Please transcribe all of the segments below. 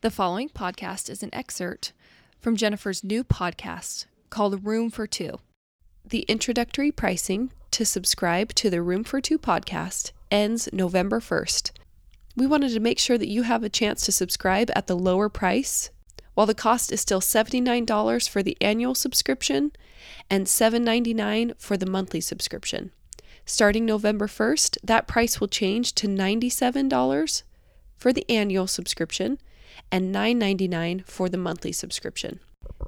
The following podcast is an excerpt from Jennifer's new podcast called Room for Two. The introductory pricing to subscribe to the Room for Two podcast ends November 1st. We wanted to make sure that you have a chance to subscribe at the lower price, while the cost is still $79 for the annual subscription and $7.99 for the monthly subscription. Starting November 1st, that price will change to $97 for the annual subscription and $9.99 for the monthly subscription.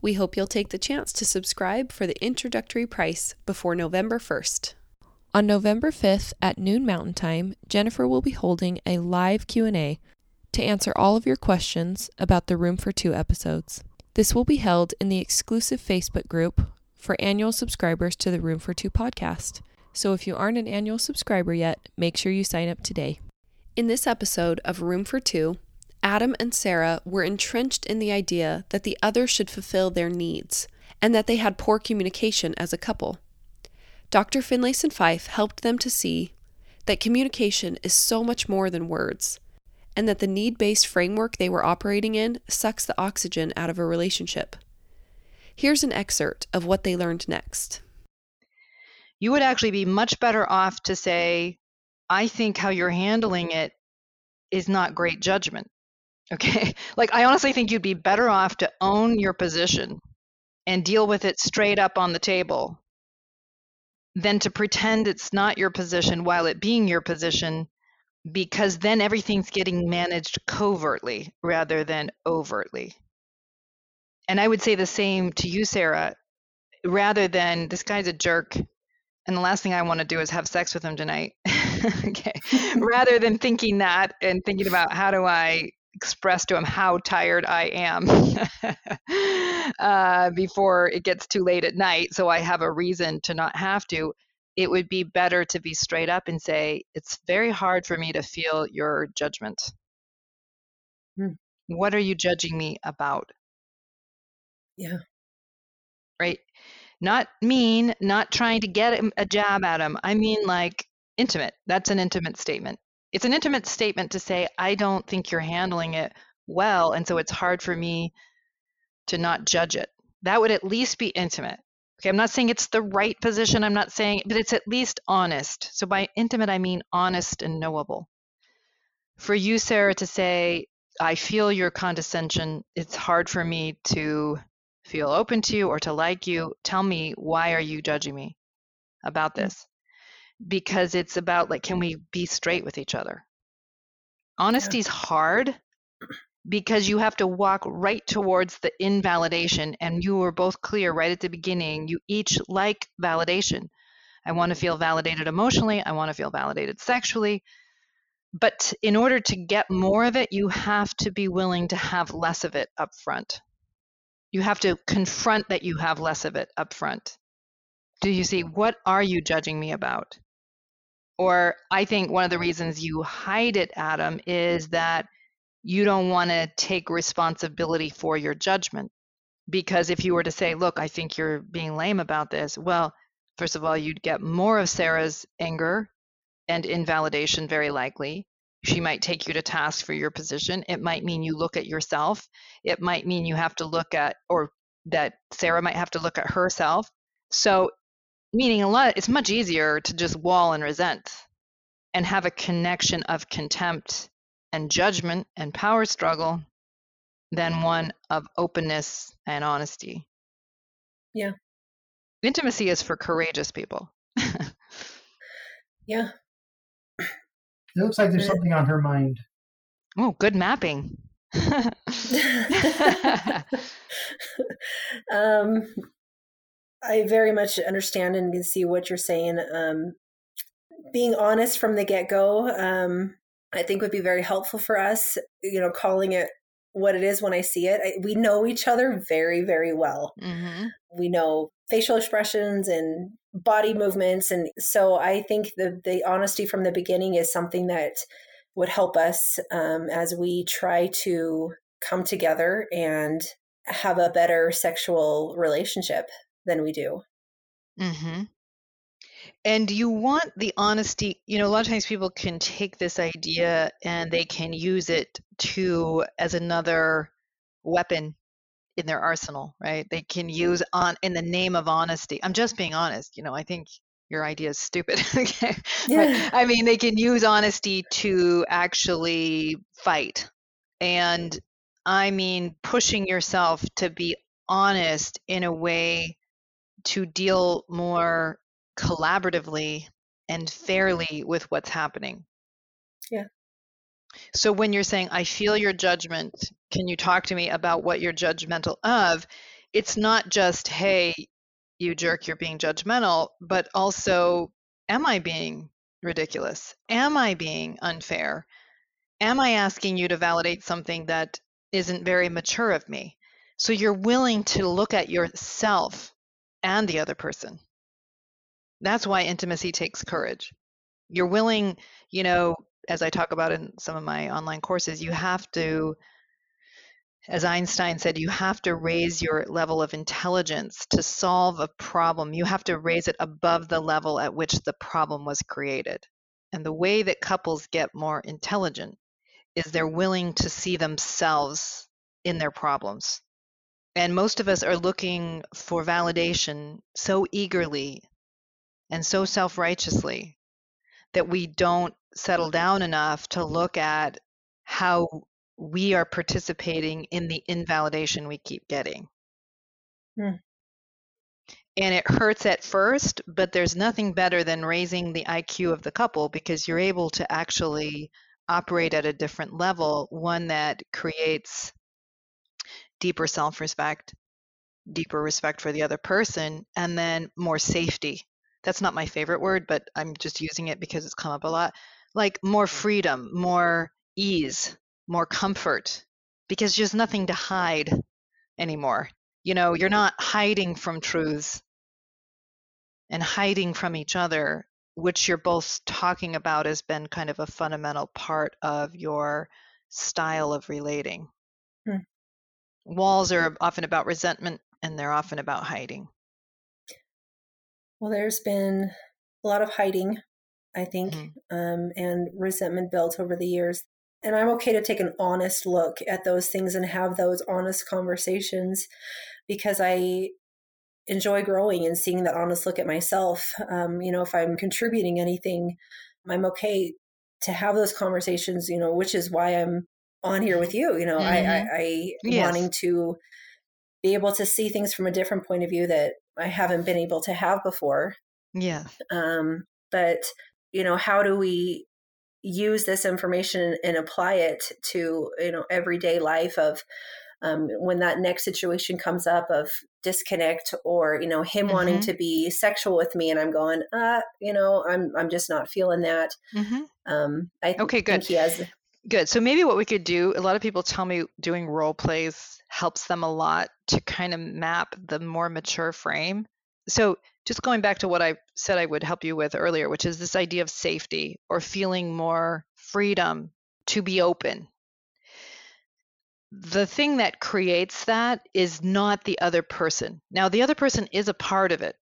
We hope you'll take the chance to subscribe for the introductory price before November 1st. On November 5th at noon Mountain Time, Jennifer will be holding a live Q&A to answer all of your questions about the Room for 2 episodes. This will be held in the exclusive Facebook group for annual subscribers to the Room for 2 podcast. So if you aren't an annual subscriber yet, make sure you sign up today. In this episode of Room for Two, Adam and Sarah were entrenched in the idea that the other should fulfill their needs and that they had poor communication as a couple. Dr. Finlayson Fife helped them to see that communication is so much more than words and that the need based framework they were operating in sucks the oxygen out of a relationship. Here's an excerpt of what they learned next. You would actually be much better off to say, I think how you're handling it is not great judgment. Okay. Like, I honestly think you'd be better off to own your position and deal with it straight up on the table than to pretend it's not your position while it being your position, because then everything's getting managed covertly rather than overtly. And I would say the same to you, Sarah, rather than this guy's a jerk and the last thing I want to do is have sex with him tonight. okay. Rather than thinking that and thinking about how do I express to him how tired I am uh, before it gets too late at night, so I have a reason to not have to. It would be better to be straight up and say, It's very hard for me to feel your judgment. Hmm. What are you judging me about? Yeah. Right? Not mean, not trying to get a jab at him. I mean, like intimate. That's an intimate statement it's an intimate statement to say i don't think you're handling it well and so it's hard for me to not judge it. That would at least be intimate. Okay i'm not saying it's the right position i'm not saying but it's at least honest. So by intimate i mean honest and knowable. For you sarah to say i feel your condescension it's hard for me to feel open to you or to like you. Tell me why are you judging me about mm. this because it's about like can we be straight with each other? Honesty's yeah. hard because you have to walk right towards the invalidation and you were both clear right at the beginning. You each like validation. I want to feel validated emotionally. I want to feel validated sexually. But in order to get more of it you have to be willing to have less of it up front you have to confront that you have less of it up front do you see? What are you judging me about or I think one of the reasons you hide it, Adam, is that you don't want to take responsibility for your judgment. Because if you were to say, look, I think you're being lame about this, well, first of all, you'd get more of Sarah's anger and invalidation, very likely. She might take you to task for your position. It might mean you look at yourself. It might mean you have to look at, or that Sarah might have to look at herself. So meaning a lot it's much easier to just wall and resent and have a connection of contempt and judgment and power struggle than one of openness and honesty. Yeah. Intimacy is for courageous people. Yeah. It looks like there's something on her mind. Oh good mapping. Um I very much understand and can see what you're saying. Um, being honest from the get go, um, I think would be very helpful for us. You know, calling it what it is when I see it. I, we know each other very, very well. Mm-hmm. We know facial expressions and body movements, and so I think the the honesty from the beginning is something that would help us um, as we try to come together and have a better sexual relationship than we do. Mm-hmm. And you want the honesty, you know, a lot of times people can take this idea and they can use it to as another weapon in their arsenal, right? They can use on in the name of honesty. I'm just being honest, you know, I think your idea is stupid. okay. Yeah. But, I mean, they can use honesty to actually fight. And I mean, pushing yourself to be honest in a way to deal more collaboratively and fairly with what's happening. Yeah. So when you're saying, I feel your judgment, can you talk to me about what you're judgmental of? It's not just, hey, you jerk, you're being judgmental, but also, am I being ridiculous? Am I being unfair? Am I asking you to validate something that isn't very mature of me? So you're willing to look at yourself and the other person. That's why intimacy takes courage. You're willing, you know, as I talk about in some of my online courses, you have to, as Einstein said, you have to raise your level of intelligence to solve a problem. You have to raise it above the level at which the problem was created. And the way that couples get more intelligent is they're willing to see themselves in their problems. And most of us are looking for validation so eagerly and so self righteously that we don't settle down enough to look at how we are participating in the invalidation we keep getting. Hmm. And it hurts at first, but there's nothing better than raising the IQ of the couple because you're able to actually operate at a different level, one that creates deeper self respect, deeper respect for the other person, and then more safety. That's not my favorite word, but I'm just using it because it's come up a lot. Like more mm-hmm. freedom, more ease, more comfort, because there's nothing to hide anymore. You know, you're not hiding from truths and hiding from each other, which you're both talking about has been kind of a fundamental part of your style of relating. Walls are often about resentment and they're often about hiding. Well, there's been a lot of hiding, I think, Mhm. um, and resentment built over the years. And I'm okay to take an honest look at those things and have those honest conversations because I enjoy growing and seeing that honest look at myself. Um, you know, if I'm contributing anything, I'm okay to have those conversations, you know, which is why I'm on here with you. You know, I, I, I Yes. wanting to be able to see things from a different point of view that I haven't been able to have before. Yeah. Um, but you know, how do we use this information and apply it to you know everyday life of um, when that next situation comes up of disconnect or you know him wanting Mhm. to be sexual with me and I'm going uh you know I'm I'm just not feeling that hmm um I th- Okay, good. think he has Good. So maybe what we could do, a lot of people tell me doing role plays helps them a lot to kind of map the more mature frame. So just going back to what I said I would help you with earlier, which is this idea of safety or feeling more freedom to be open. The thing that creates that is not the other person. Now, the other person is a part of it.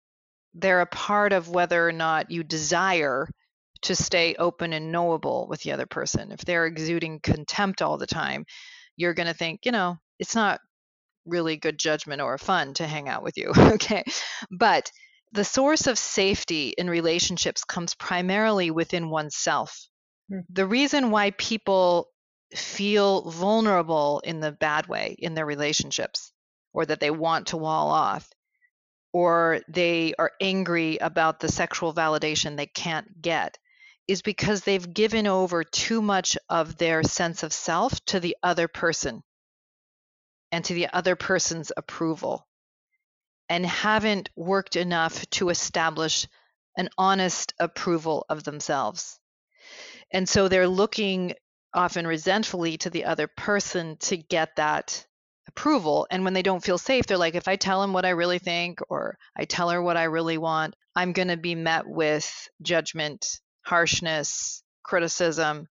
They're a part of whether or not you desire to stay open and knowable with the other person. If they're exuding contempt all the time, you're going to think, you know, it's not really good judgment or fun to hang out with you. okay. But the source of safety in relationships comes primarily within oneself. Mhm. The reason why people feel vulnerable in the bad way in their relationships or that they want to wall off or they are angry about the sexual validation they can't get is because they've given over too much of their sense of self to the other person and to the other person's approval and haven't worked enough to establish an honest approval of themselves. And so they're looking often resentfully to the other person to get that approval. And when they don't feel safe, they're like, if I tell him what I really think or I tell her what I really want, I'm going to be met with judgment, harshness, criticism.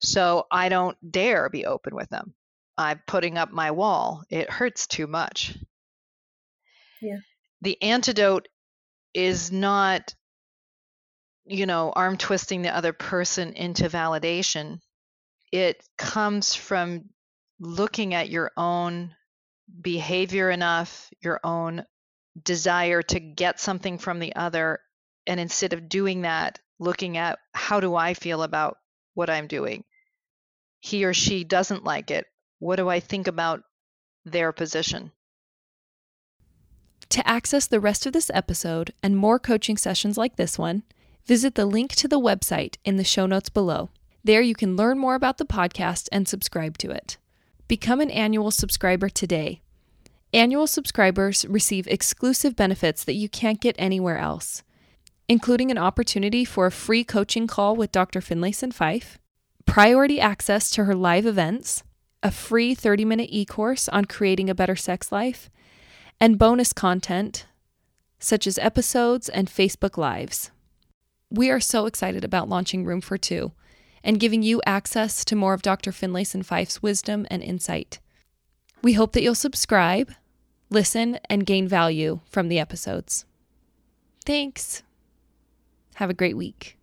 So I don't dare be open with them. I'm putting up my wall. It hurts too much. Yeah. The antidote is not you know, arm twisting the other person into validation. It comes from looking at your own behavior enough, your own desire to get something from the other. And instead of doing that, looking at how do I feel about what I'm doing? He or she doesn't like it. What do I think about their position? To access the rest of this episode and more coaching sessions like this one, visit the link to the website in the show notes below. There you can learn more about the podcast and subscribe to it. Become an annual subscriber today. Annual subscribers receive exclusive benefits that you can't get anywhere else, including an opportunity for a free coaching call with Dr. Finlayson Fife, priority access to her live events, a free 30 minute e course on creating a better sex life, and bonus content such as episodes and Facebook Lives. We are so excited about launching Room for Two and giving you access to more of Dr. Finlayson Fife's wisdom and insight. We hope that you'll subscribe, listen, and gain value from the episodes. Thanks. Have a great week.